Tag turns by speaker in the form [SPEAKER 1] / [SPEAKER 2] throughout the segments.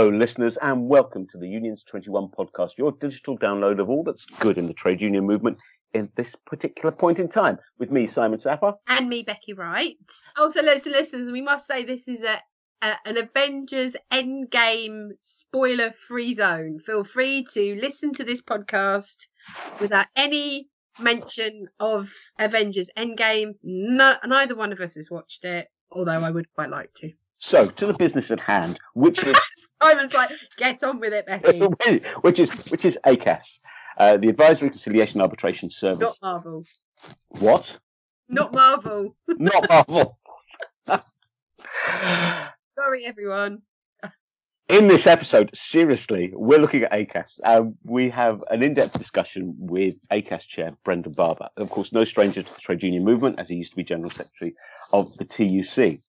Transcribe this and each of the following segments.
[SPEAKER 1] Hello, listeners, and welcome to the Unions 21 podcast, your digital download of all that's good in the trade union movement in this particular point in time. With me, Simon Sapper.
[SPEAKER 2] And me, Becky Wright. Also, listen, listeners, we must say this is a, a an Avengers Endgame spoiler free zone. Feel free to listen to this podcast without any mention of Avengers Endgame. No, neither one of us has watched it, although I would quite like to.
[SPEAKER 1] So, to the business at hand, which is
[SPEAKER 2] Simon's like, get on with it, Becky.
[SPEAKER 1] which is which is ACAS, uh, the Advisory Conciliation Arbitration Service.
[SPEAKER 2] Not Marvel.
[SPEAKER 1] What?
[SPEAKER 2] Not Marvel.
[SPEAKER 1] Not Marvel.
[SPEAKER 2] Sorry, everyone.
[SPEAKER 1] In this episode, seriously, we're looking at ACAS. Um, we have an in-depth discussion with ACAS chair Brendan Barber, of course, no stranger to the trade union movement, as he used to be general secretary of the TUC.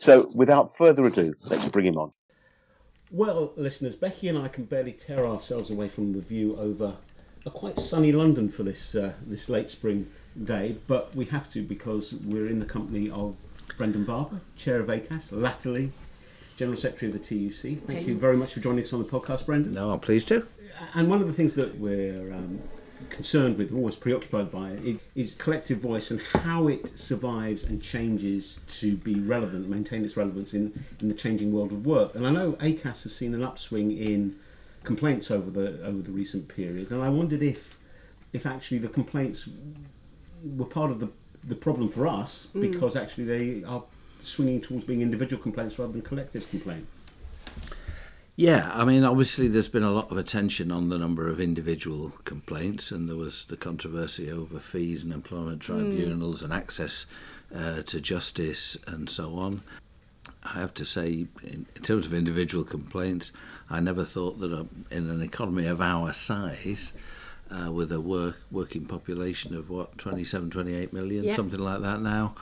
[SPEAKER 1] So, without further ado, let's bring him on.
[SPEAKER 3] Well, listeners, Becky and I can barely tear ourselves away from the view over a quite sunny London for this uh, this late spring day, but we have to because we're in the company of Brendan Barber, chair of ACAS, latterly General Secretary of the TUC. Thank
[SPEAKER 2] Hey.
[SPEAKER 3] you very much for joining us on the podcast, Brendan.
[SPEAKER 4] No, I'm pleased to.
[SPEAKER 3] And one of the things that we're um, concerned with, always preoccupied by, is, is collective voice and how it survives and changes to be relevant, maintain its relevance in, in the changing world of work. And I know ACAS has seen an upswing in complaints over the over the recent period, and I wondered if if actually the complaints were part of the the problem for us mm. because actually they are swinging towards being individual complaints rather than collective complaints.
[SPEAKER 4] Yeah, I mean, obviously, there's been a lot of attention on the number of individual complaints, and there was the controversy over fees and employment tribunals and access uh, to justice and so on. I have to say, in, in terms of individual complaints, I never thought that a, in an economy of our size, uh, with a work working population of what 27, 28 million,
[SPEAKER 2] Yeah.
[SPEAKER 4] something like that now,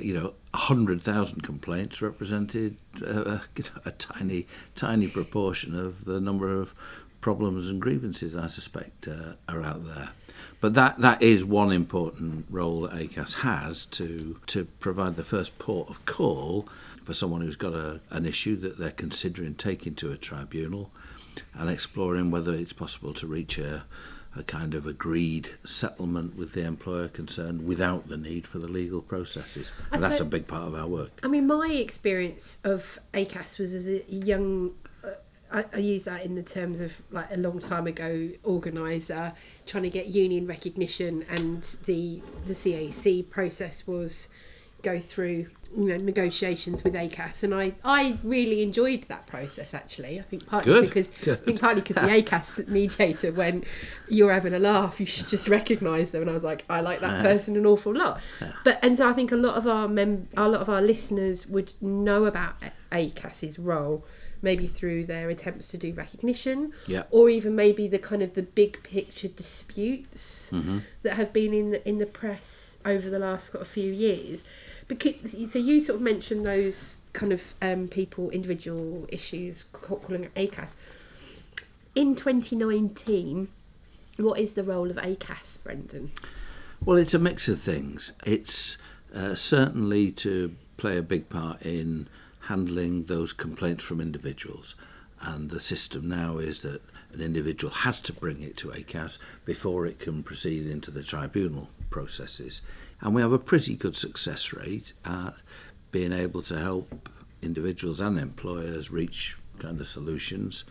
[SPEAKER 4] you know, 100,000 complaints represented uh, a tiny, tiny proportion of the number of problems and grievances I suspect uh, are out there. But that, that is one important role that ACAS has to to provide the first port of call for someone who's got a, an issue that they're considering taking to a tribunal and exploring whether it's possible to reach a, a kind of agreed settlement with the employer concerned without the need for the legal processes. And that's a big part of our work.
[SPEAKER 2] I mean, my experience of ACAS was as a young. Uh, I, I use that in the terms of like a long time ago organizer trying to get union recognition, and the the CAC process was go through you know negotiations with ACAS, and I I really enjoyed that process actually. I think partly
[SPEAKER 4] Good,
[SPEAKER 2] because
[SPEAKER 4] good.
[SPEAKER 2] I think partly because the ACAS mediator, when you're having a laugh, you should just recognise them, and I was like, I like that person an awful lot. But and so I think a lot of our mem- a lot of our listeners would know about ACAS's role, maybe through their attempts to do recognition,
[SPEAKER 4] Yeah.
[SPEAKER 2] or even maybe the kind of the big picture disputes
[SPEAKER 4] hmm
[SPEAKER 2] that have been in the in the press over the last sort of few years. Because so you sort of mentioned those kind of um, people, individual issues, calling it ACAS. In 2019, what is the role of ACAS, Brendan?
[SPEAKER 4] Well, it's a mix of things. It's uh, certainly to play a big part in handling those complaints from individuals. And the system now is that an individual has to bring it to ACAS before it can proceed into the tribunal processes. And we have a pretty good success rate at being able to help individuals and employers reach kind of solutions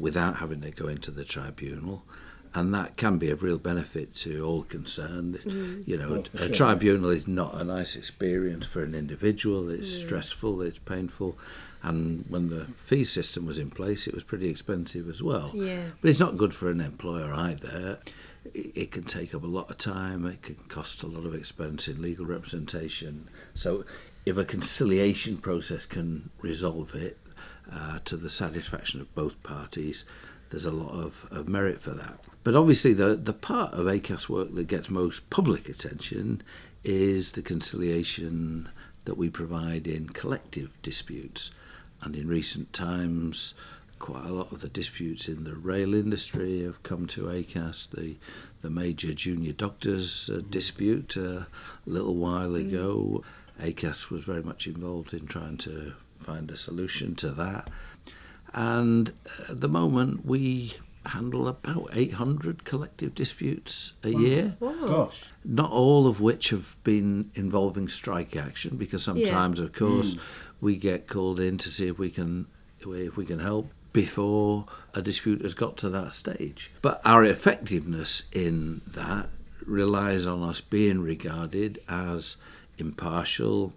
[SPEAKER 4] without having to go into the tribunal. And that can be of real benefit to all concerned. You know,
[SPEAKER 3] Well, for
[SPEAKER 4] a
[SPEAKER 3] sure.
[SPEAKER 4] tribunal is not a nice experience for an individual. It's stressful, it's painful, and when the fee system was in place, it was pretty expensive as well.
[SPEAKER 2] Yeah.
[SPEAKER 4] But it's not good for an employer either. It, it can take up a lot of time. It can cost a lot of expense in legal representation. So, if a conciliation process can resolve it uh, to the satisfaction of both parties, there's a lot of, of merit for that. But obviously, the, the part of ACAS work that gets most public attention is the conciliation that we provide in collective disputes. And in recent times, quite a lot of the disputes in the rail industry have come to ACAS. The the major junior doctors uh, dispute uh, a little while ago. ACAS was very much involved in trying to find a solution to that. And at the moment, we handle about 800 collective disputes a year.
[SPEAKER 2] Wow.
[SPEAKER 3] Gosh.
[SPEAKER 4] Not all of which have been involving strike action, because sometimes, of course, hmm. we get called in to see if we can if we can help before a dispute has got to that stage. But our effectiveness in that relies on us being regarded as impartial,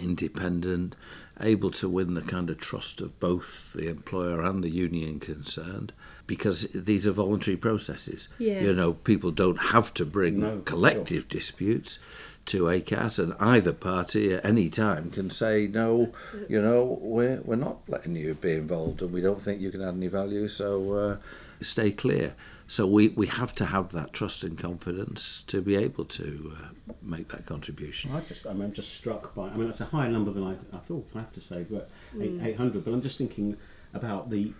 [SPEAKER 4] independent, able to win the kind of trust of both the employer and the union concerned because these are voluntary processes.
[SPEAKER 2] Yeah.
[SPEAKER 4] You know, people don't have to bring
[SPEAKER 3] No,
[SPEAKER 4] collective disputes to ACAS, and either party at any time can say, no, you know, we're, we're not letting you be involved and we don't think you can add any value, so uh, stay clear. So we, we have to have that trust and confidence to be able to uh, make that contribution.
[SPEAKER 3] I just, I mean, I'm just struck by. I mean, that's a higher number than I, I thought. I have to say, but eight, 800. But I'm just thinking about the.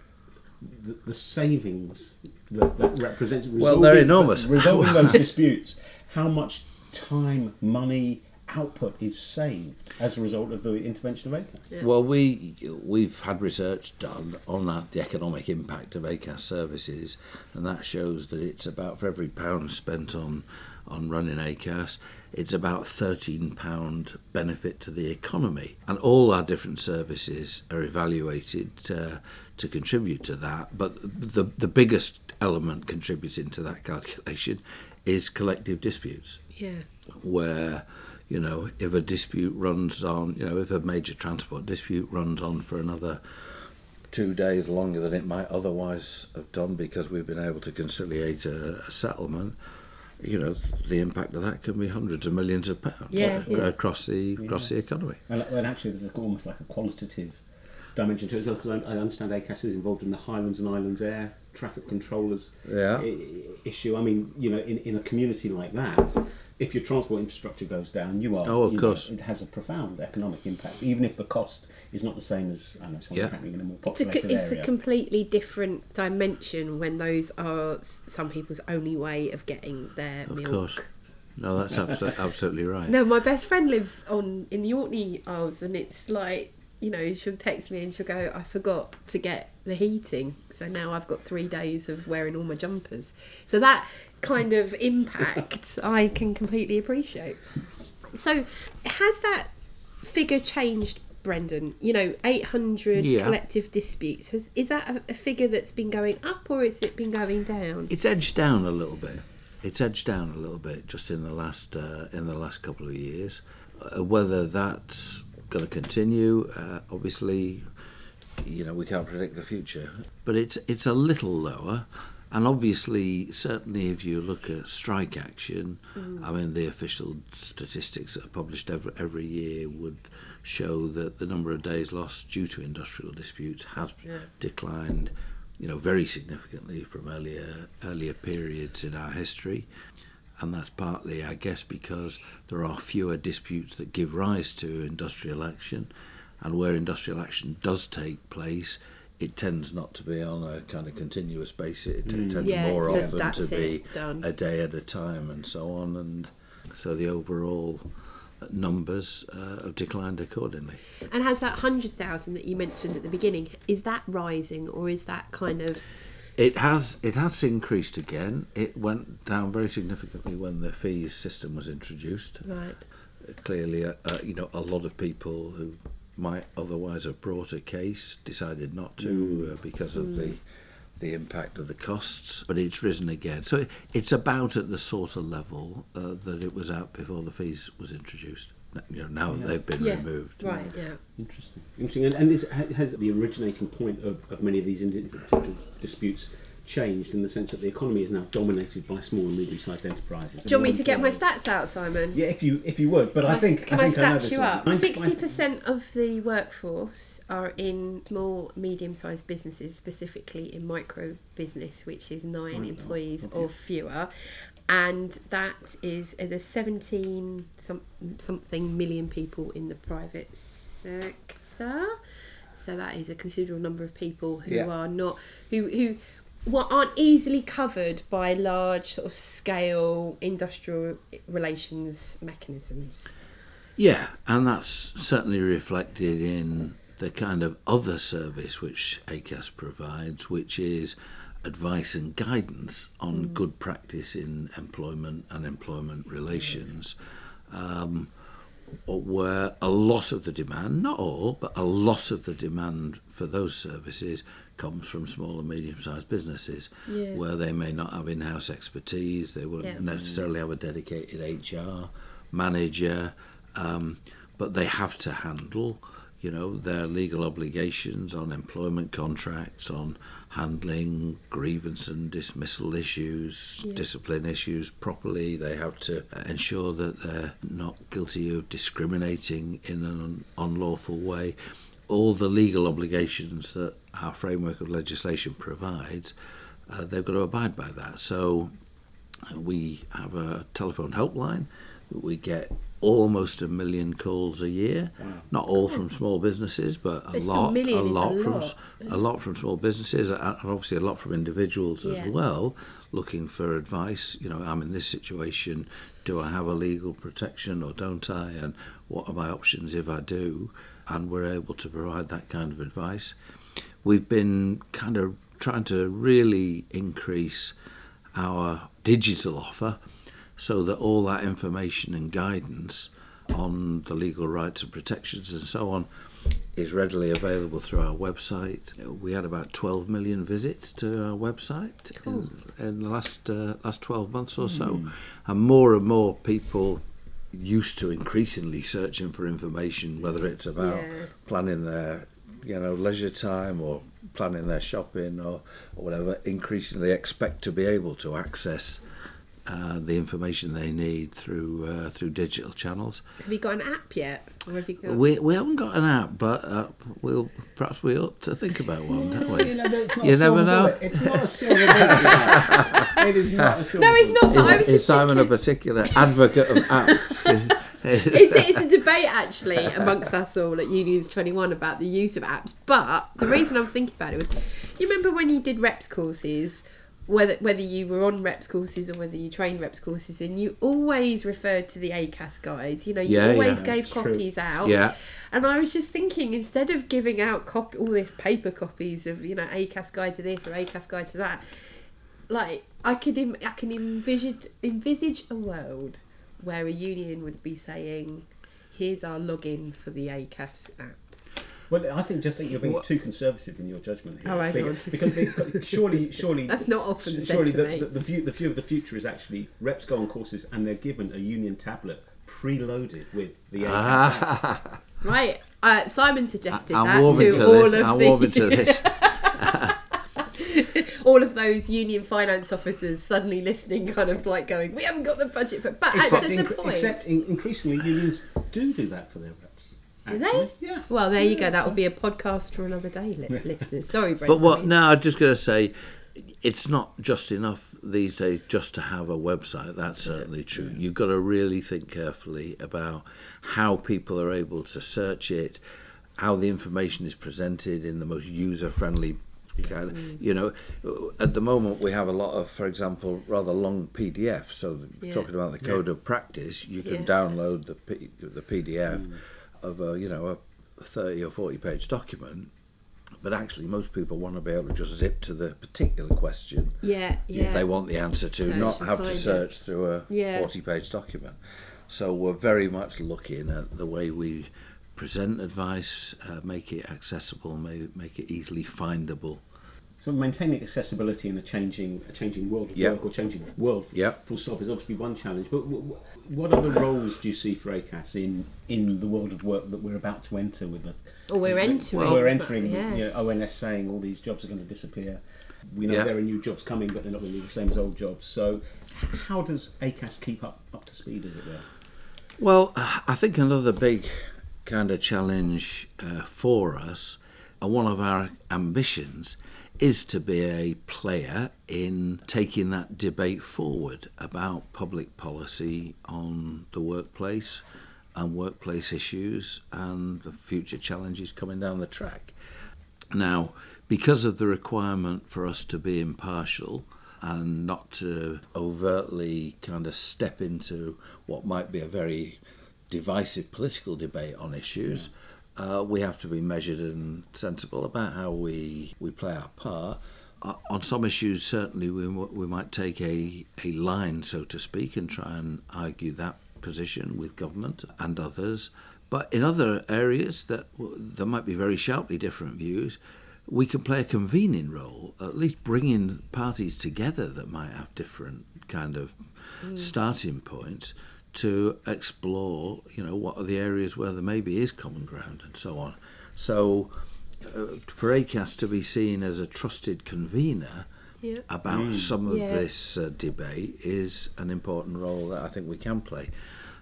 [SPEAKER 3] The, the savings that, that represents
[SPEAKER 4] Well, they're
[SPEAKER 3] resolving-
[SPEAKER 4] enormous.
[SPEAKER 3] resolving those disputes how much time money output is saved as a result of the intervention of ACAS
[SPEAKER 4] Well, we we've had research done on that, the economic impact of ACAS services, and that shows that it's about for every pound spent on on running ACAS, it's about 13 pound benefit to the economy, and all our different services are evaluated uh, to contribute to that. But the the biggest element contributing to that calculation is collective disputes
[SPEAKER 2] Yeah.
[SPEAKER 4] where you know if a dispute runs on you know if a major transport dispute runs on for another two days longer than it might otherwise have done because we've been able to conciliate a, a settlement you know the impact of that can be hundreds of millions of pounds
[SPEAKER 2] Yeah,
[SPEAKER 4] a-
[SPEAKER 2] yeah.
[SPEAKER 4] across the across the economy
[SPEAKER 3] And, and actually, there's almost like a qualitative dimension to it as well, because I, I understand ACAS is involved in the Highlands and Islands air traffic controllers
[SPEAKER 4] Yeah.
[SPEAKER 3] i- issue. I mean, you know, in, in a community like that, if your transport infrastructure goes down, you are.
[SPEAKER 4] Oh, of
[SPEAKER 3] you know,
[SPEAKER 4] course.
[SPEAKER 3] it has a profound economic impact, even if the cost is not the same as I know something
[SPEAKER 4] Yeah.
[SPEAKER 3] happening in a more
[SPEAKER 2] It's a, co-
[SPEAKER 3] populated
[SPEAKER 2] it's a completely different dimension when those are some people's only way of getting their meals.
[SPEAKER 4] of
[SPEAKER 2] milk.
[SPEAKER 4] course no that's absolutely absolutely right
[SPEAKER 2] No, my best friend lives on in the Orkney Isles, and it's like you know she'll text me and she'll go, "I forgot to get the heating, so now I've got three days of wearing all my jumpers." So that kind of impact I can completely appreciate. So has that figure changed? Brendan, you know, 800
[SPEAKER 4] Yeah.
[SPEAKER 2] collective disputes. Has, is that a, a figure that's been going up or has it been going down?
[SPEAKER 4] It's edged down a little bit. It's edged down a little bit just in the last uh, in the last couple of years. Uh, whether that's going to continue, uh, obviously, you know, we can't predict the future. But it's it's a little lower, and obviously, certainly, if you look at strike action, I mean, the official statistics that are published every every year would show that the number of days lost due to industrial disputes has
[SPEAKER 2] Yeah.
[SPEAKER 4] declined you know, very significantly from earlier earlier periods in our history, and that's partly, I guess, because there are fewer disputes that give rise to industrial action, and where industrial action does take place, it tends not to be on a kind of continuous basis. It tends
[SPEAKER 2] Yeah,
[SPEAKER 4] more
[SPEAKER 2] so
[SPEAKER 4] often to be
[SPEAKER 2] it,
[SPEAKER 4] a day at a time and so on, and so the overall numbers uh, have declined accordingly.
[SPEAKER 2] And has that 100,000 that you mentioned at the beginning, is that rising or is that kind of.
[SPEAKER 4] It has it has increased again. It went down very significantly when the fees system was introduced.
[SPEAKER 2] Right.
[SPEAKER 4] Clearly, uh, uh, you know, a lot of people who might otherwise have brought a case decided not to uh, because of the the impact of the costs. But it's risen again, so it, it's about at the sort of level uh, that it was at before the fees was introduced. You know, now
[SPEAKER 3] Yeah.
[SPEAKER 4] they've been
[SPEAKER 2] Yeah.
[SPEAKER 4] removed.
[SPEAKER 2] Right, yeah.
[SPEAKER 3] Interesting. Interesting. And, and is, has the originating point of, of many of these individual disputes changed in the sense that the economy is now dominated by small and medium-sized enterprises?
[SPEAKER 2] Do you want me to get my stats out, Simon?
[SPEAKER 3] Yeah, if you if you would, but
[SPEAKER 2] Can
[SPEAKER 3] I think
[SPEAKER 2] can
[SPEAKER 3] I,
[SPEAKER 2] I,
[SPEAKER 3] think I know
[SPEAKER 2] stats you up? Sixty percent of the workforce are in small, medium-sized businesses, specifically in micro business, which is nine
[SPEAKER 3] Right.
[SPEAKER 2] employees oh,
[SPEAKER 3] Okay.
[SPEAKER 2] or fewer, and that is uh, there's seventeen some, something million people in the private sector. So that is a considerable number of people who
[SPEAKER 4] Yeah.
[SPEAKER 2] are not who who what aren't easily covered by large sort of scale industrial relations mechanisms.
[SPEAKER 4] Yeah, and that's certainly reflected in the kind of other service which ACAS provides, which is advice and guidance on good practice in employment and employment relations. Um, where a lot of the demand, not all, but a lot of the demand for those services comes from small and medium sized businesses
[SPEAKER 2] Yeah.
[SPEAKER 4] where they may not have in house expertise, they won't
[SPEAKER 2] Yeah.
[SPEAKER 4] necessarily have a dedicated HR manager, um, but they have to handle. You know their legal obligations on employment contracts, on handling grievance and dismissal issues,
[SPEAKER 2] Yeah.
[SPEAKER 4] discipline issues properly. They have to ensure that they're not guilty of discriminating in an unlawful way. All the legal obligations that our framework of legislation provides, uh, they've got to abide by that. So we have a telephone helpline. We get almost a million calls a year. Not all from small businesses, but a
[SPEAKER 2] still,
[SPEAKER 4] lot, a
[SPEAKER 2] a
[SPEAKER 4] lot from
[SPEAKER 2] lot.
[SPEAKER 4] a lot from small businesses, and obviously a lot from individuals as well, looking for advice. You know, I'm in this situation. Do I have a legal protection or don't I? And what are my options if I do? And we're able to provide that kind of advice. We've been kind of trying to really increase our digital offer so that all that information and guidance on the legal rights and protections and so on is readily available through our website. We had about 12 million visits to our website in, in the last uh, last 12 months or so, and more and more people used to increasingly searching for information, whether it's about
[SPEAKER 2] Yeah.
[SPEAKER 4] planning their you know leisure time or planning their shopping or, or whatever, increasingly expect to be able to access uh, the information they need through uh, through digital channels.
[SPEAKER 2] Have you got an app yet? Or have you got...
[SPEAKER 4] We, we haven't got an app, but uh, we'll perhaps we ought to think about one, don't
[SPEAKER 3] Well, you
[SPEAKER 4] we?
[SPEAKER 3] know,
[SPEAKER 4] You never know.
[SPEAKER 3] bullet. It's not a silver bullet. it is not a silver
[SPEAKER 2] No, it's not. But
[SPEAKER 4] Is,
[SPEAKER 2] I was
[SPEAKER 4] is
[SPEAKER 2] just
[SPEAKER 4] Simon a particular advocate of apps?
[SPEAKER 2] it's, a, it's a debate actually amongst us all at Unions 21 about the use of apps. But the reason I was thinking about it was, you remember when you did reps courses, whether whether you were on reps courses or whether you trained reps courses, and you always referred to the ACAS guides. You know, you
[SPEAKER 4] Yeah,
[SPEAKER 2] always
[SPEAKER 4] yeah,
[SPEAKER 2] gave
[SPEAKER 3] it's true.
[SPEAKER 2] copies out.
[SPEAKER 4] yeah,
[SPEAKER 2] And I was just thinking, instead of giving out cop- all this paper copies of, you know, ACAS guide to this or ACAS guide to that, like I could, Im- I can envisage envisage a world where a union would be saying, "Here's our login for the ACAS app."
[SPEAKER 3] Well, I think I think you're being
[SPEAKER 4] What-
[SPEAKER 3] too conservative in your judgment here.
[SPEAKER 2] Oh, hang
[SPEAKER 3] because, because, because surely, surely
[SPEAKER 2] That's not often said
[SPEAKER 3] surely
[SPEAKER 2] to
[SPEAKER 3] the,
[SPEAKER 2] me.
[SPEAKER 3] the, the view the view of the future is actually reps go on courses and they're given a union tablet preloaded with the
[SPEAKER 4] Ah,
[SPEAKER 2] Right. Uh, Simon suggested
[SPEAKER 4] I'm
[SPEAKER 2] that
[SPEAKER 4] warming
[SPEAKER 2] to,
[SPEAKER 4] to
[SPEAKER 2] all
[SPEAKER 4] this.
[SPEAKER 2] of
[SPEAKER 4] I'm
[SPEAKER 2] the
[SPEAKER 4] warming to this.
[SPEAKER 2] all of those union finance officers suddenly listening, kind of like going, "We haven't got the budget for." But
[SPEAKER 3] Except,
[SPEAKER 2] that's the point.
[SPEAKER 3] except in, increasingly unions do do that for their reps.
[SPEAKER 2] Do
[SPEAKER 3] actually.
[SPEAKER 2] they?
[SPEAKER 3] Yeah.
[SPEAKER 2] Well, there you go. That will be a podcast for another day, li- listeners. Sorry, Brent.
[SPEAKER 4] But what? No, I'm just going to say, it's not just enough these days just to have a website. That's certainly true. You've got to really think carefully about how people are able to search it, how the information is presented in the most user-friendly. Kind of, mm. you know, at the moment we have a lot of, for example, rather long PDFs. So
[SPEAKER 2] Yeah.
[SPEAKER 4] talking about the code of practice, you can
[SPEAKER 2] Yeah.
[SPEAKER 4] download the P, the PDF mm. Of a you know a 30 or 40 page document but actually most people want to be able to just zip to the particular question
[SPEAKER 2] yeah, yeah.
[SPEAKER 4] they want the answer to,
[SPEAKER 2] Search
[SPEAKER 4] not have to
[SPEAKER 2] find it.
[SPEAKER 4] search through a
[SPEAKER 2] Yeah.
[SPEAKER 4] 40 page document. So we're very much looking at the way we present advice, uh, make it accessible, may, make it easily findable.
[SPEAKER 3] So maintaining accessibility in a changing a changing world of
[SPEAKER 4] Yeah.
[SPEAKER 3] work or changing world
[SPEAKER 4] Yeah.
[SPEAKER 3] full stop is obviously one challenge. But w- w- what other roles do you see for ACAS in in the world of work that we're about to enter with? A,
[SPEAKER 2] Or we're entering.
[SPEAKER 3] Well, we're entering.
[SPEAKER 2] yeah.
[SPEAKER 3] You know, ONS saying all these jobs are going to disappear. We know
[SPEAKER 4] Yeah.
[SPEAKER 3] there are new jobs coming, but they're not going to be the same as old jobs. So, how does ACAS keep up up to speed, as it were?
[SPEAKER 4] Well, I think another big kind of challenge uh, for us, and one of our ambitions, is to be a player in taking that debate forward about public policy on the workplace and workplace issues and the future challenges coming down the track. Now, because of the requirement for us to be impartial and not to overtly kind of step into what might be a very divisive political debate on issues, uh, we have to be measured and sensible about how we, we play our part. Uh, on some issues, certainly we, we might take a, a line, so to speak, and try and argue that position with government and others. But in other areas that there might be very sharply different views, we can play a convening role, at least bringing parties together that might have different kind of mm. starting points to explore, you know, what are the areas where there maybe is common ground and so on. So uh, for ACAS to be seen as a trusted convener yeah. about mm. some of yeah. this uh, debate is an important role that I think we can play.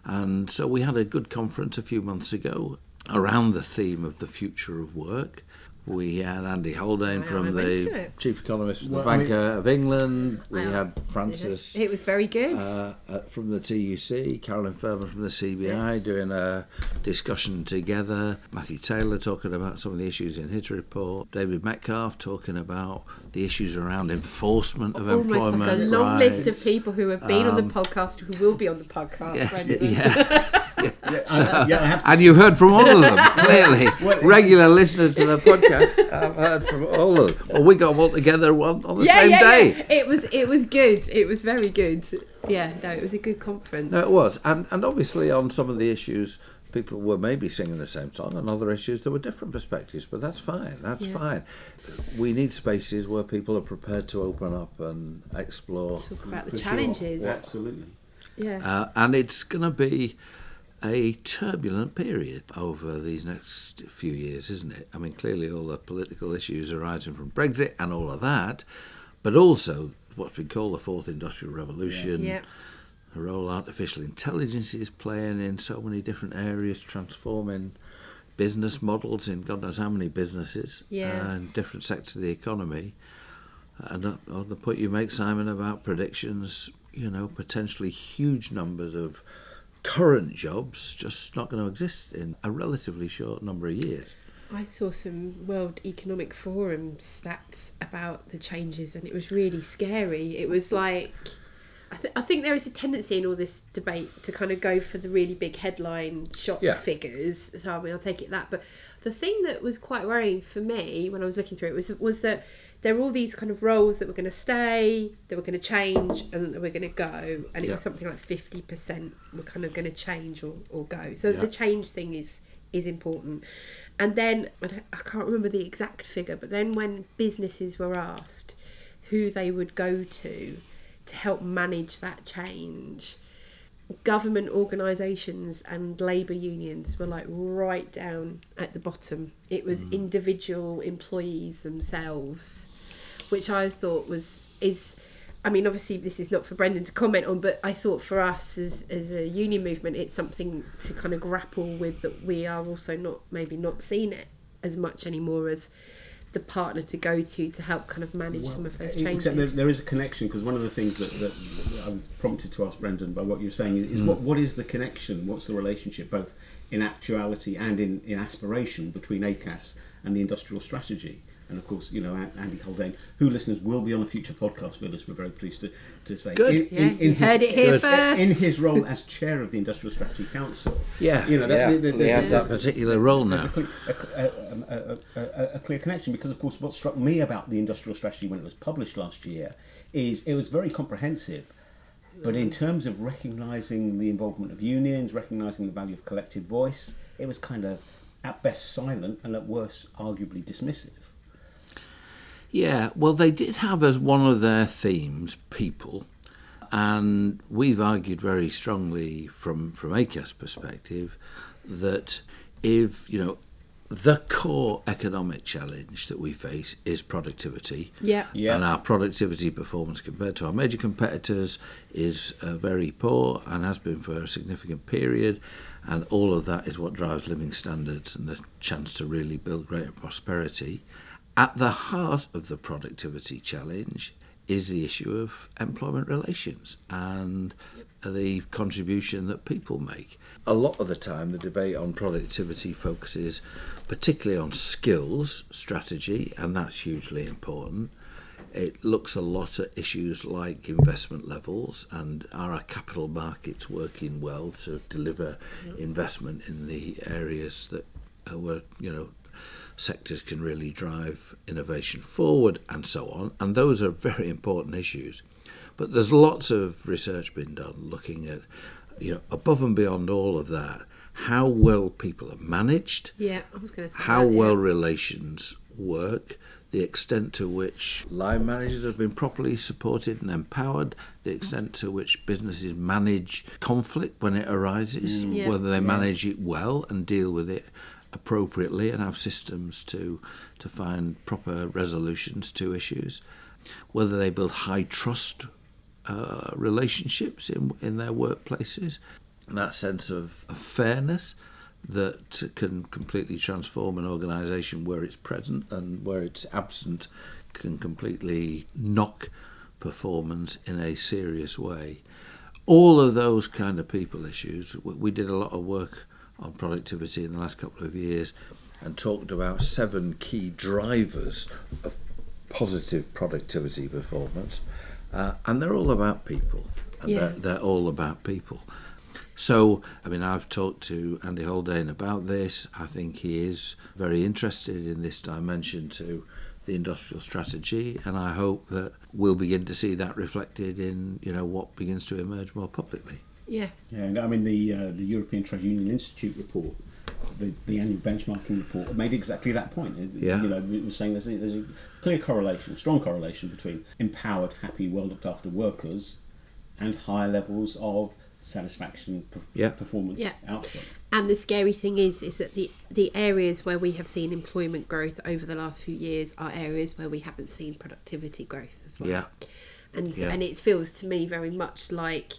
[SPEAKER 4] And so we had a good conference a few months ago around the theme of the future of work. We had Andy Haldane from the chief economist of the well, Bank I mean, of England. We had Frances.
[SPEAKER 2] It was very good.
[SPEAKER 4] Uh, uh, from the TUC, Carolyn Fairbairn from the CBI yeah. doing a discussion together. Matthew Taylor talking about some of the issues in his report. David Metcalf talking about the issues around enforcement of
[SPEAKER 2] Almost
[SPEAKER 4] employment.
[SPEAKER 2] Like a long rights. list of people who have been um, on the um, podcast who will be on the podcast.
[SPEAKER 4] Yeah. yeah. yeah, yeah and you've heard from all of them, clearly. well, Regular listeners to the podcast, I've heard from all of them. Well, we got them all together one on the
[SPEAKER 2] yeah,
[SPEAKER 4] same
[SPEAKER 2] yeah,
[SPEAKER 4] day.
[SPEAKER 2] Yeah. It was it was good. It was very good. Yeah, no, it was a good conference.
[SPEAKER 4] No, it was. And, and obviously on some of the issues, people were maybe singing the same song on other issues there were different perspectives but that's fine that's yeah. fine we need spaces where people are prepared to open up and explore
[SPEAKER 2] talk about the challenges
[SPEAKER 3] sure. absolutely
[SPEAKER 2] yeah
[SPEAKER 4] uh, and it's going to be a turbulent period over these next few years, isn't it? I mean, clearly all the political issues arising from Brexit and all of that, but also what's been called the fourth industrial revolution.
[SPEAKER 2] Yeah.
[SPEAKER 4] The role artificial intelligence is playing in so many different areas, transforming business models in God knows how many businesses
[SPEAKER 2] yeah.
[SPEAKER 4] and different sectors of the economy. And on the point you make, Simon, about predictions, you know, potentially huge numbers of current jobs just not going to exist in a relatively short number of years.
[SPEAKER 2] I saw some World Economic Forum stats about the changes, and it was really scary. It was like, I, th- I think there is a tendency in all this debate to kind of go for the really big headline shot yeah. figures. So I mean, I'll take it that. But the thing that was quite worrying for me when I was looking through it was was that there were all these kind of roles that were going to stay, that were going to change, and that were going to go, and it yeah. was something like fifty percent were kind of going to change or, or go. So yeah. the change thing is is important. And then I, I can't remember the exact figure, but then when businesses were asked who they would go to to help manage that change, government organisations and labour unions were like right down at the bottom. It was mm. individual employees themselves which I thought was is I mean, obviously, this is not for Brendan to comment on, but I thought for us as, as a union movement, it's something to kind of grapple with that we are also not maybe not seeing it as much anymore as the partner to go to to help kind of manage well, some of those changes.
[SPEAKER 3] Except there, there is a connection because one of the things that, that, I was prompted to ask Brendan by what you're saying is, is mm. what, what is the connection? What's the relationship, both in actuality and in, in aspiration, between ACAS and the industrial strategy? And of course, you know, Andy Haldane, who listeners will be on a future podcast with us. We're very pleased to, to say.
[SPEAKER 2] Good. In, yeah, in, in you his, heard it here first.
[SPEAKER 3] In his role as chair of the Industrial Strategy Council.
[SPEAKER 4] Yeah. You know, yeah. That, he has that particular role now.
[SPEAKER 3] A clear, um, a, a, a, a clear connection because, of course, what struck me about the Industrial Strategy when it was published last year is it was very comprehensive. But in terms of recognising the involvement of unions, recognising the value of collective voice, it was kind of at best silent and at worst arguably dismissive.
[SPEAKER 4] Yeah, well, they did have as one of their themes people, and we've argued very strongly from from ACAS perspective that if you know the core economic challenge that we face is productivity.
[SPEAKER 2] Yeah.
[SPEAKER 3] yeah.
[SPEAKER 4] And our productivity performance compared to our major competitors is uh, very poor and has been for a significant period. And all of that is what drives living standards and the chance to really build greater prosperity. At the heart of the productivity challenge is the issue of employment relations and the contribution that people make. A lot of the time, the debate on productivity focuses particularly on skills strategy, and that's hugely important. It looks a lot at issues like investment levels and are our capital markets working well to deliver investment in the areas that were, you know sectors can really drive innovation forward and so on. And those are very important issues. But there's lots of research being done looking at, you know, above and beyond all of that, how well people are managed,
[SPEAKER 2] Yeah, I was going to say
[SPEAKER 4] how
[SPEAKER 2] that, yeah.
[SPEAKER 4] well relations work, the extent to which line managers have been properly supported and empowered, the extent to which businesses manage conflict when it arises, mm.
[SPEAKER 2] Yeah.
[SPEAKER 4] whether they manage it well and deal with it appropriately and have systems to to find proper resolutions to issues, whether they build high trust uh, relationships in in their workplaces, that sense of, fairness that can completely transform an organisation where it's present and where it's absent can completely knock performance in a serious way. All of those kind of people issues, we did a lot of work on productivity in the last couple of years and talked about seven key drivers of positive productivity performance, uh, and they're all about people. And
[SPEAKER 2] Yeah.
[SPEAKER 4] they're, they're all about people. So, I mean, I've talked to Andy Haldane about this. I think he is very interested in this dimension to the industrial strategy, and I hope that we'll begin to see that reflected in, you know, what begins to emerge more publicly.
[SPEAKER 2] Yeah,
[SPEAKER 3] Yeah, and I mean the uh, the European Trade Union Institute report, the, the annual benchmarking report, made exactly that point. It-
[SPEAKER 4] Yeah.
[SPEAKER 3] You know, it was saying there's a, there's a clear correlation, strong correlation between empowered, happy, well looked after workers and higher levels of satisfaction, per-
[SPEAKER 4] Yeah.
[SPEAKER 3] performance,
[SPEAKER 2] Yeah.
[SPEAKER 3] output.
[SPEAKER 2] and the scary thing is, is that the the areas where we have seen employment growth over the last few years are areas where we haven't seen productivity growth as well.
[SPEAKER 4] Yeah.
[SPEAKER 2] and
[SPEAKER 4] Yeah.
[SPEAKER 2] and it feels to me very much like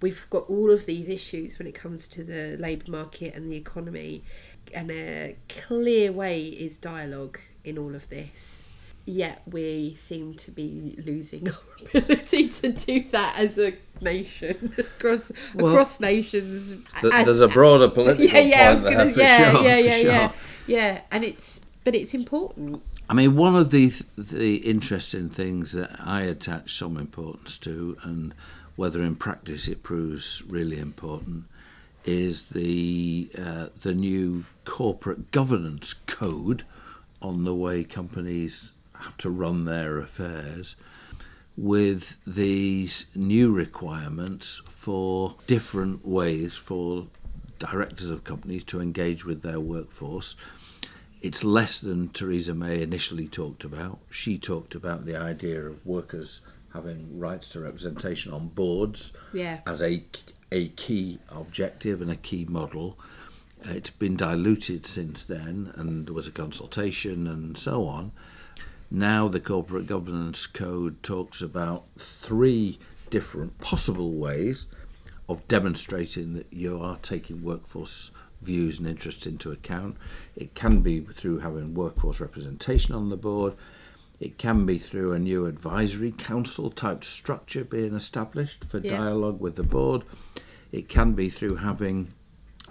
[SPEAKER 2] we've got all of these issues when it comes to the labour market and the economy, and a clear way is dialogue in all of this. Yet we seem to be losing our ability to do that as a nation across
[SPEAKER 4] Well,
[SPEAKER 2] across nations.
[SPEAKER 4] Th-
[SPEAKER 2] as-
[SPEAKER 4] There's a broader political
[SPEAKER 2] yeah, yeah,
[SPEAKER 4] point
[SPEAKER 2] gonna,
[SPEAKER 4] there,
[SPEAKER 2] yeah,
[SPEAKER 4] sure,
[SPEAKER 2] yeah, yeah, yeah,
[SPEAKER 4] sure.
[SPEAKER 2] yeah, and it's but it's important.
[SPEAKER 4] I mean, one of the the interesting things that I attach some importance to, and whether in practice it proves really important, is the uh, the new corporate governance code on the way companies have to run their affairs, with these new requirements for different ways for directors of companies to engage with their workforce it's less than Theresa May initially talked about. She talked about the idea of workers having rights to representation on boards
[SPEAKER 2] Yeah,
[SPEAKER 4] as a, a key objective and a key model. Uh, It's been diluted since then, and there was a consultation and so on. Now, the Corporate Governance Code talks about three different possible ways of demonstrating that you are taking workforce views and interests into account. It can be through having workforce representation on the board. It can be through a new advisory council type structure being established for
[SPEAKER 2] Yeah.
[SPEAKER 4] dialogue with the board. It can be through having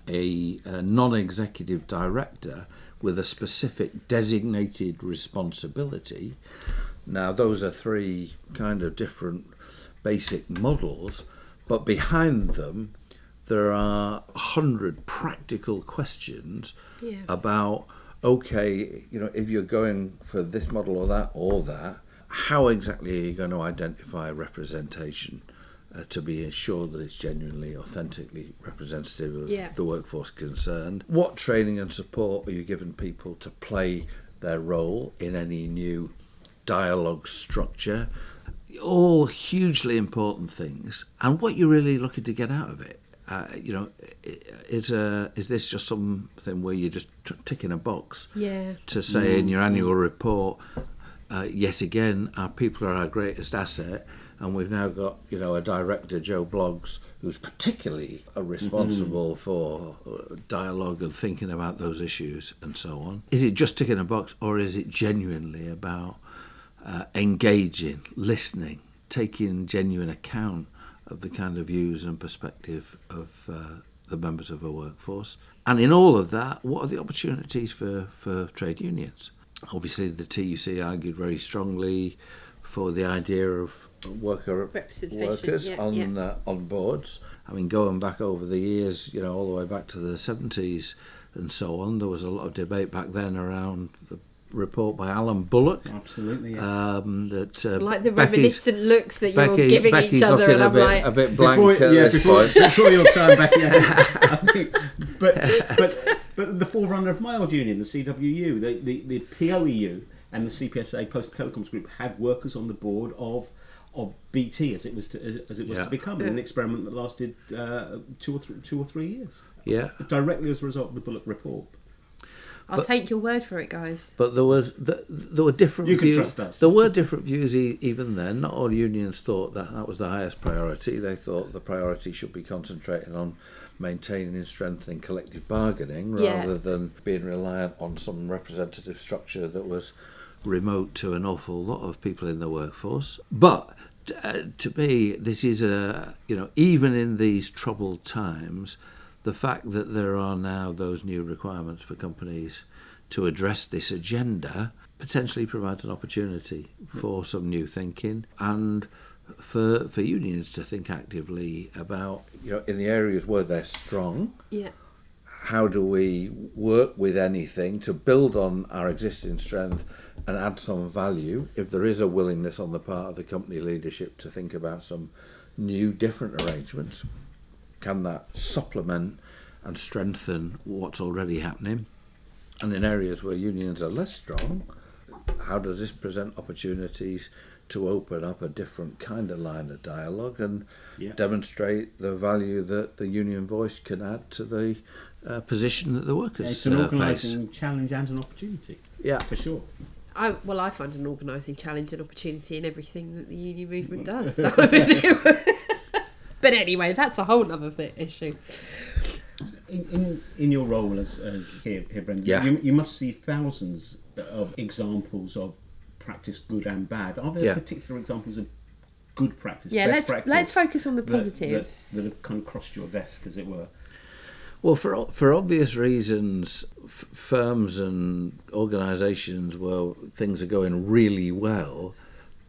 [SPEAKER 4] a, a non executive director with a specific designated responsibility. Now, those are three kind of different basic models, but behind them, there are a hundred practical questions
[SPEAKER 2] yeah,
[SPEAKER 4] about okay, you know, if you're going for this model or that or that, how exactly are you going to identify representation uh, to be assured that it's genuinely, authentically representative of
[SPEAKER 2] Yeah.
[SPEAKER 4] the workforce concerned? What training and support are you giving people to play their role in any new dialogue structure? All hugely important things, and what you're really looking to get out of it. Uh, you know, is uh, is this just something where you're just t- ticking a box
[SPEAKER 2] yeah,
[SPEAKER 4] to say in your annual report, uh, yet again, our people are our greatest asset, and we've now got you know a director, Joe Bloggs, who's particularly uh, responsible for uh, dialogue and thinking about those issues and so on. Is it just ticking a box, or is it genuinely about uh, engaging, listening, taking genuine account of the kind of views and perspective of uh, the members of a workforce. And in all of that, what are the opportunities for, for trade unions? Obviously, the TUC argued very strongly for the idea of worker
[SPEAKER 2] Representation,
[SPEAKER 4] workers
[SPEAKER 2] yeah,
[SPEAKER 4] on
[SPEAKER 2] yeah.
[SPEAKER 4] Uh, on boards. I mean, going back over the years, you know, all the way back to the 70s, and so on. There was a lot of debate back then around the report by Alan Bullock.
[SPEAKER 3] Absolutely. Yeah.
[SPEAKER 4] Um, that uh,
[SPEAKER 2] like the
[SPEAKER 4] Becky's-
[SPEAKER 2] reminiscent looks that you're
[SPEAKER 4] Becky-
[SPEAKER 2] giving
[SPEAKER 4] Becky's
[SPEAKER 2] each other, and I'm
[SPEAKER 4] bit,
[SPEAKER 2] like,
[SPEAKER 4] a bit blank
[SPEAKER 3] before,
[SPEAKER 4] at
[SPEAKER 3] yeah,
[SPEAKER 4] this
[SPEAKER 3] before,
[SPEAKER 4] point.
[SPEAKER 3] before your time back, yeah. I think, but but but the forerunner of my old union, the CWU, the, the, the POEU and the CPSA Post Telecoms Group had workers on the board of of BT as it was to, as it was
[SPEAKER 4] Yeah.
[SPEAKER 3] to become an experiment that lasted uh, two or th- two or three years,
[SPEAKER 4] Yeah,
[SPEAKER 3] directly as a result of the Bullock report.
[SPEAKER 2] I'll
[SPEAKER 4] but-
[SPEAKER 2] take your word for it, guys.
[SPEAKER 4] but there was th- there were different
[SPEAKER 3] You can
[SPEAKER 4] views.
[SPEAKER 3] trust us.
[SPEAKER 4] There were different views e- even then. Not all unions thought that that was the highest priority. They thought the priority should be concentrating on maintaining and strengthening collective bargaining
[SPEAKER 2] Yeah.
[SPEAKER 4] rather than being reliant on some representative structure that was remote to an awful lot of people in the workforce. But uh, to me, this is a you know even in these troubled times, the fact that there are now those new requirements for companies to address this agenda potentially provides an opportunity for some new thinking and for for unions to think actively about you know in the areas where they're strong
[SPEAKER 2] Yeah.
[SPEAKER 4] how do we work with anything to build on our existing strength and add some value if there is a willingness on the part of the company leadership to think about some new different arrangements can that supplement and strengthen what's already happening and in areas where unions are less strong how does this present opportunities to open up a different kind of line of dialogue and
[SPEAKER 3] Yeah.
[SPEAKER 4] demonstrate the value that the union voice can add to the uh, position that the workers
[SPEAKER 3] It's an
[SPEAKER 4] uh, face.
[SPEAKER 3] organising challenge and an opportunity,
[SPEAKER 4] Yeah,
[SPEAKER 3] for sure.
[SPEAKER 2] I, well, I find an organising challenge and opportunity in everything that the union movement does. but anyway, that's a whole other th- issue.
[SPEAKER 3] In, in, in your role as, as here, here Brendan,
[SPEAKER 4] Yeah.
[SPEAKER 3] you, you must see thousands of examples of practice, good and bad. Are there
[SPEAKER 4] Yeah.
[SPEAKER 3] particular examples of good practice?
[SPEAKER 2] Yeah,
[SPEAKER 3] best
[SPEAKER 2] let's
[SPEAKER 3] practice
[SPEAKER 2] let's focus on the
[SPEAKER 3] that-
[SPEAKER 2] positives.
[SPEAKER 3] That, that have kind of crossed your desk, as it were.
[SPEAKER 4] Well, for for obvious reasons, f- firms and organisations where things are going really well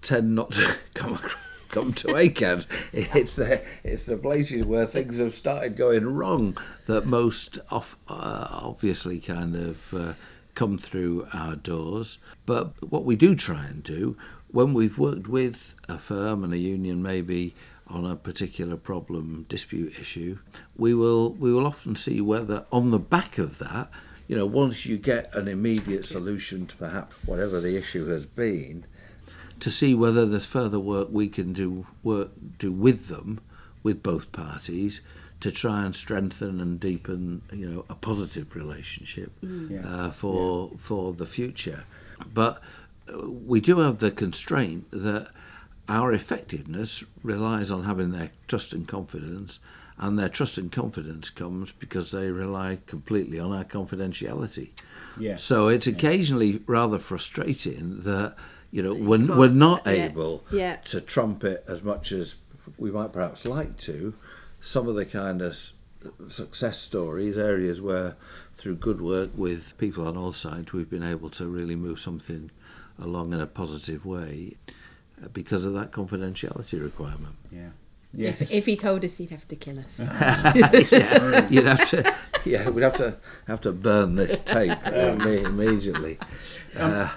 [SPEAKER 4] tend not to come ac- come to ACAS. It's the it's the places where things have started going wrong that most off, uh, obviously kind of uh, come through our doors. But what we do try and do when we've worked with a firm and a union, maybe on a particular problem dispute issue, we will we will often see whether on the back of that, you know, once you get an immediate solution to perhaps whatever the issue has been, to see whether there's further work we can do work do with them, with both parties, to try and strengthen and deepen, you know, a positive relationship
[SPEAKER 3] Yeah.
[SPEAKER 4] uh, for for the future. But uh, we do have the constraint that our effectiveness relies on having their trust and confidence, and their trust and confidence comes because they rely completely on our confidentiality.
[SPEAKER 3] Yeah.
[SPEAKER 4] So it's occasionally rather frustrating that you know we're,
[SPEAKER 2] can't-
[SPEAKER 4] we're not
[SPEAKER 2] yeah,
[SPEAKER 4] able
[SPEAKER 2] yeah.
[SPEAKER 4] to trumpet as much as we might perhaps like to some of the kind of success stories, areas where through good work with people on all sides we've been able to really move something along in a positive way uh, because of that confidentiality requirement.
[SPEAKER 3] Yeah.
[SPEAKER 2] If,
[SPEAKER 3] Yes.
[SPEAKER 2] if he told us, he'd have to kill us.
[SPEAKER 4] yeah, you'd have to, yeah, we'd have to have to burn this tape imme- immediately. Uh,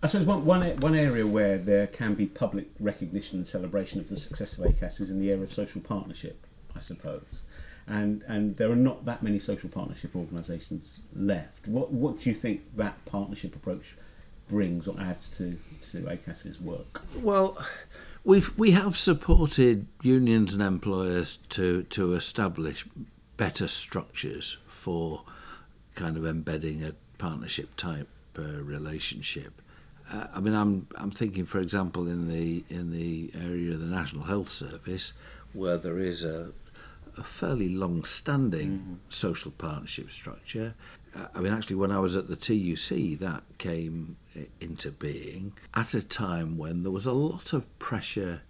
[SPEAKER 3] I suppose one, one, one area where there can be public recognition and celebration of the success of ACAS is in the area of social partnership, I suppose. And and there are not that many social partnership organisations left. What what do you think that partnership approach brings or adds to to ACAS's work?
[SPEAKER 4] Well, we've we have supported unions and employers to to establish better structures for kind of embedding a partnership type uh, relationship. Uh, I mean, I'm I'm thinking, for example, in the in the area of the National Health Service, where there is a a fairly long-standing social partnership structure. Uh, I mean, actually, when I was at the TUC, that came into being at a time when there was a lot of pressure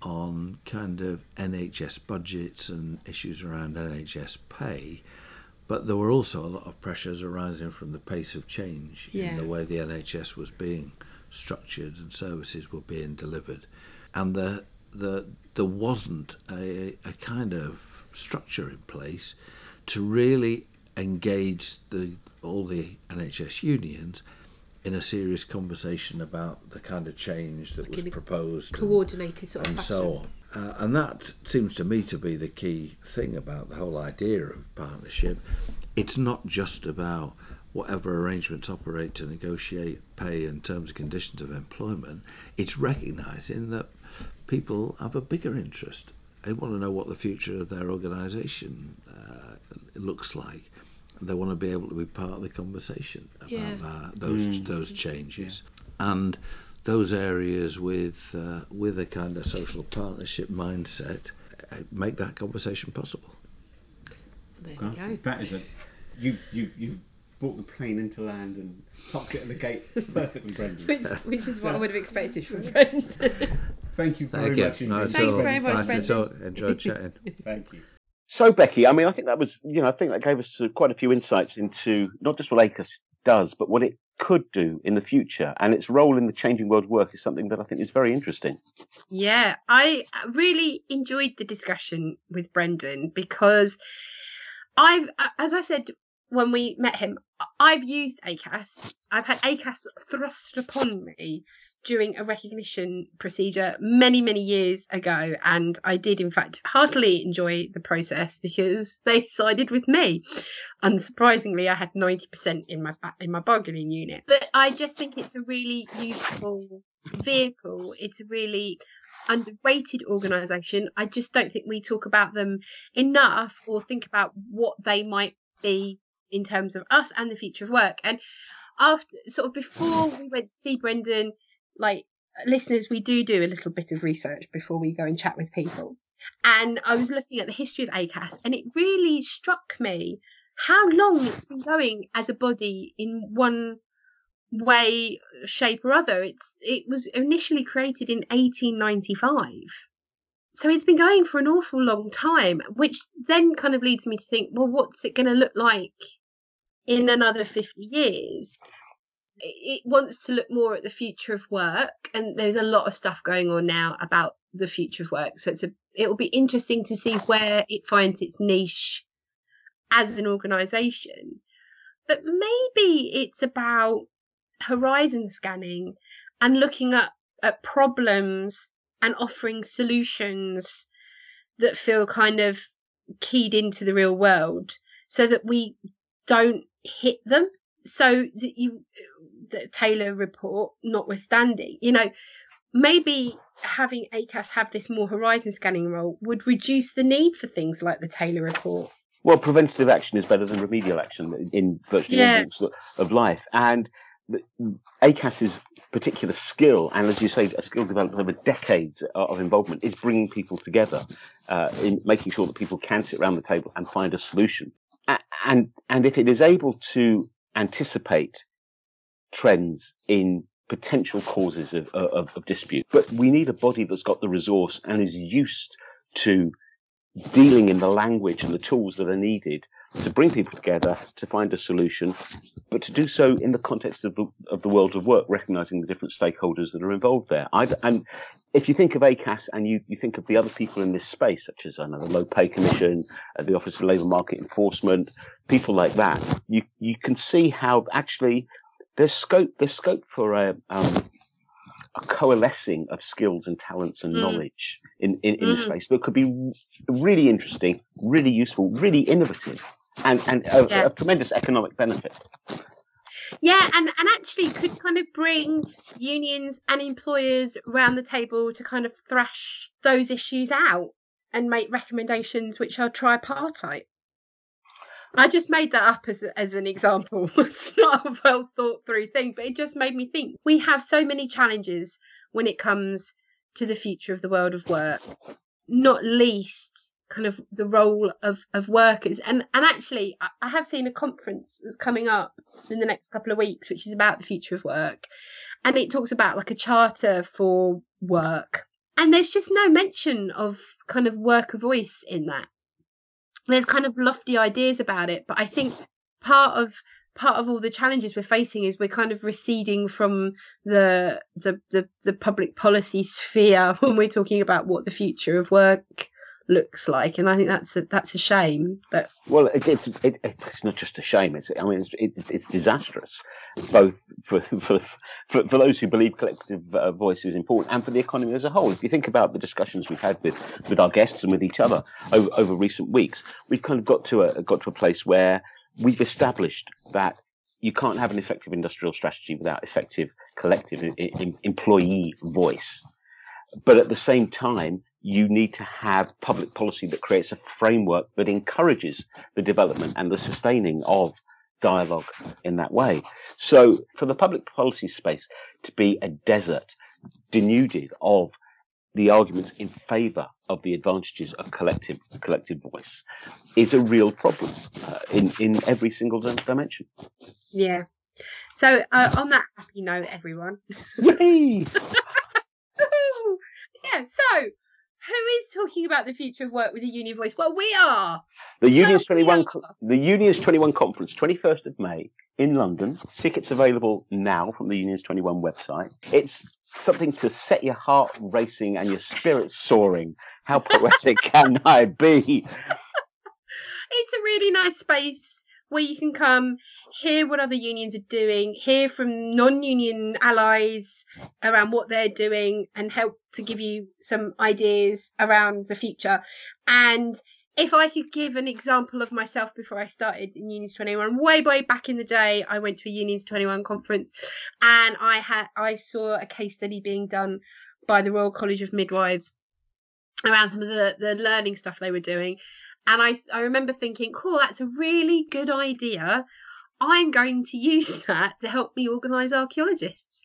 [SPEAKER 4] on kind of NHS budgets and issues around NHS pay. But there were also a lot of pressures arising from the pace of change
[SPEAKER 2] Yeah.
[SPEAKER 4] in the way the NHS was being structured and services were being delivered. And the, the, there wasn't a, a kind of structure in place to really engage the all the NHS unions in a serious conversation about the kind of change that
[SPEAKER 5] Like
[SPEAKER 4] was proposed and-
[SPEAKER 5] Coordinated sort of
[SPEAKER 4] and
[SPEAKER 5] fashion.
[SPEAKER 4] so on. Uh, and that seems to me to be the key thing about the whole idea of partnership. It's not just about whatever arrangements operate to negotiate pay and terms and conditions of employment. It's recognising that people have a bigger interest. They want to know what the future of their organisation uh, looks like. They want to be able to be part of the conversation about
[SPEAKER 5] Yeah.
[SPEAKER 4] that, those
[SPEAKER 3] Mm.
[SPEAKER 4] those changes. And those areas with uh, with a kind of social partnership mindset uh, make that conversation possible.
[SPEAKER 5] There
[SPEAKER 3] Well,
[SPEAKER 5] we go.
[SPEAKER 3] That is a you you you brought the plane into land and parked it at the gate perfectly, Brendan.
[SPEAKER 5] Which, which is what I would have expected from Brendan.
[SPEAKER 3] Thank you very
[SPEAKER 4] Thank you.
[SPEAKER 3] much.
[SPEAKER 4] No,
[SPEAKER 3] indeed
[SPEAKER 4] it's
[SPEAKER 3] for
[SPEAKER 5] Thanks
[SPEAKER 4] all-
[SPEAKER 5] very much,
[SPEAKER 3] time
[SPEAKER 4] nice to talk. Enjoyed chatting.
[SPEAKER 3] Thank you.
[SPEAKER 1] So, Becky, I mean, I think that was, you know, I think that gave us uh, quite a few insights into not just what ACAS does, but what it could do in the future. And its role in the changing world of work is something that I think is very interesting.
[SPEAKER 2] Yeah, I really enjoyed the discussion with Brendan because I've, as I said when we met him, I've used ACAS. I've had ACAS thrust upon me during a recognition procedure many, many years ago. And I did, in fact, heartily enjoy the process because they sided with me. Unsurprisingly, I had 90% in my in my bargaining unit. But I just think it's a really useful vehicle. It's a really underrated organisation. I just don't think we talk about them enough or think about what they might be in terms of us and the future of work. And after sort of before we went to see Brendan, like listeners, we do do a little bit of research before we go and chat with people. And I was looking at the history of ACAS, and it really struck me how long it's been going as a body in one way, shape, or other. It's it was initially created in 1895. So it's been going for an awful long time, which then kind of leads me to think, well, what's it going to look like in another 50 years? It wants to look more at the future of work, and there's a lot of stuff going on now about the future of work. So it's a it will be interesting to see where it finds its niche as an organization. But maybe it's about horizon scanning and looking at, at problems and offering solutions that feel kind of keyed into the real world so that we don't hit them so that you the taylor report notwithstanding you know maybe having acas have this more horizon scanning role would reduce the need for things like the taylor report
[SPEAKER 1] Well, preventative action is better than remedial action in virtually
[SPEAKER 2] Yeah.
[SPEAKER 1] all of life. And ACAS's particular skill, and as you say, a skill developed over decades of involvement, is bringing people together, uh, in making sure that people can sit around the table and find a solution. And and if it is able to anticipate trends in potential causes of, uh, of, of dispute, but we need a body that's got the resource and is used to dealing in the language and the tools that are needed to bring people together to find a solution, but to do so in the context of the, of the world of work, recognizing the different stakeholders that are involved there. I, and if you think of ACAS and you, you think of the other people in this space, such as I know, the Low Pay Commission, uh, the Office of Labour Market Enforcement, people like that, you, you can see how actually there's scope there's scope for a, um, a coalescing of skills and talents and
[SPEAKER 2] Mm.
[SPEAKER 1] knowledge in, in, in this
[SPEAKER 2] Mm.
[SPEAKER 1] space that could be really interesting, really useful, really innovative, and, and of,
[SPEAKER 2] Yeah.
[SPEAKER 1] of tremendous economic benefit.
[SPEAKER 2] Yeah, and, and actually could kind of bring unions and employers around the table to kind of thrash those issues out and make recommendations which are tripartite. I just made that up as, as an example. it's not a well thought through thing, but it just made me think. We have so many challenges when it comes to the future of the world of work, not least kind of the role of, of workers. And and actually, I, have seen a conference that's coming up in the next couple of weeks, which is about the future of work. And it talks about like a charter for work. And there's just no mention of kind of worker voice in that. There's kind of lofty ideas about it, but I think part of part of all the challenges we're facing is we're kind of receding from the the the, the public policy sphere when we're talking about what the future of work looks like, and I think that's a, that's a shame. But
[SPEAKER 1] Well, it, it's it, it's not just a shame. It's I mean it's it's, it's disastrous, both for, for for for those who believe collective uh, voice is important and for the economy as a whole. If you think about the discussions we've had with with our guests and with each other over, over recent weeks, we've kind of got to a got to a place where we've established that you can't have an effective industrial strategy without effective collective employee voice. But at the same time, you need to have public policy that creates a framework that encourages the development and the sustaining of dialogue in that way. So, for the public policy space to be a desert denuded of the arguments in favour of the advantages of collective collective voice is a real problem uh, in in every single dimension.
[SPEAKER 2] yeah. So uh, on that happy note, everyone.
[SPEAKER 1] Yay!
[SPEAKER 2] Yeah. So who is talking about the future of work with a union voice? Well, we are.
[SPEAKER 1] The Unions 21 the Unions 21 conference 21st of May in London. Tickets available now from the Unions 21 website. It's something to set your heart racing and your spirit soaring. How poetic can I be?
[SPEAKER 2] it's a really nice space where you can come hear what other unions are doing hear from non-union allies around what they're doing and help to give you some ideas around the future. And if I could give an example of myself before I started in Unions 21, way way back in the day, I went to a Unions 21 conference, and I had I saw a case study being done by the Royal College of Midwives around some of the, the learning stuff they were doing, and I I remember thinking, cool, that's a really good idea. I'm going to use that to help me organise archaeologists.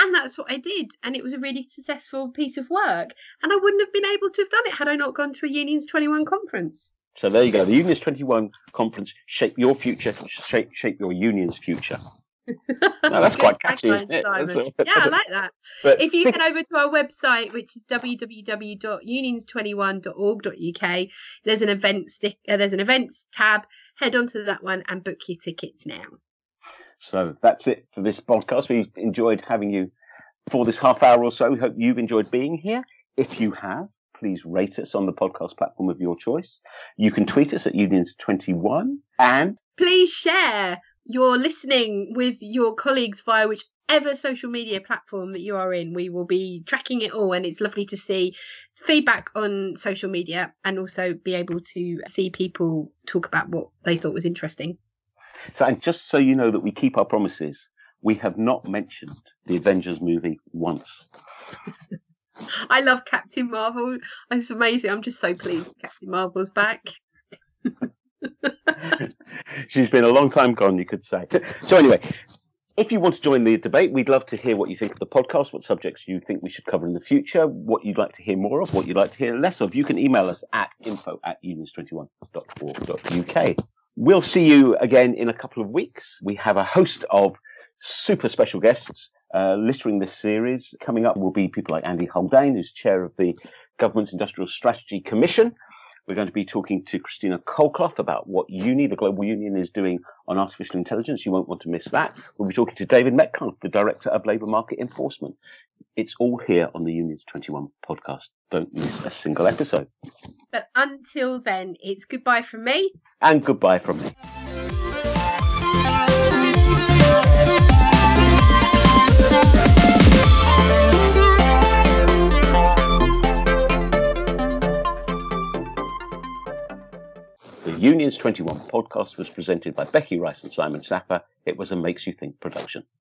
[SPEAKER 2] And that's what I did. And it was a really successful piece of work. And I wouldn't have been able to have done it had I not gone to a Unions 21 conference.
[SPEAKER 1] So there you go. The Unions 21 conference shape your future, shape shape your union's future. No, that's quite catchy.
[SPEAKER 2] tagline,
[SPEAKER 1] isn't it?
[SPEAKER 2] Simon. Yeah, I like that.
[SPEAKER 1] But
[SPEAKER 2] If you head over to our website, which is www.unions21.org.uk, there's an events stick, uh, there's an events tab. Head onto that one and book your tickets now.
[SPEAKER 1] So that's it for this podcast. We enjoyed having you for this half hour or so. We hope you've enjoyed being here. If you have, please rate us on the podcast platform of your choice. You can tweet us at Unions21 and
[SPEAKER 2] please share your listening with your colleagues via whichever social media platform that you are in. We will be tracking it all, and it's lovely to see feedback on social media and also be able to see people talk about what they thought was interesting.
[SPEAKER 1] so and just so you know that we keep our promises, we have not mentioned the Avengers movie once.
[SPEAKER 2] I love Captain Marvel. It's amazing. I'm just so pleased Captain Marvel's back.
[SPEAKER 1] She's been a long time gone, you could say. So anyway, if you want to join the debate, we'd love to hear what you think of the podcast, what subjects you think we should cover in the future, what you'd like to hear more of, what you'd like to hear less of. You can email us at info at unions21.org.uk. We'll see you again in a couple of weeks. We have a host of super special guests uh, littering this series. Coming up will be people like Andy Haldane, who's chair of the Government's Industrial Strategy Commission. We're going to be talking to Christina Colclough about what UNI, the Global Union, is doing on artificial intelligence. You won't want to miss that. We'll be talking to David Metcalf, the Director of Labour Market Enforcement. It's all here on the Unions 21 podcast. Don't miss a single episode.
[SPEAKER 2] But until then, it's goodbye from me.
[SPEAKER 1] And goodbye from me. Unions 21 podcast was presented by Becky Rice and Simon Sapper. It was a Makes You Think production.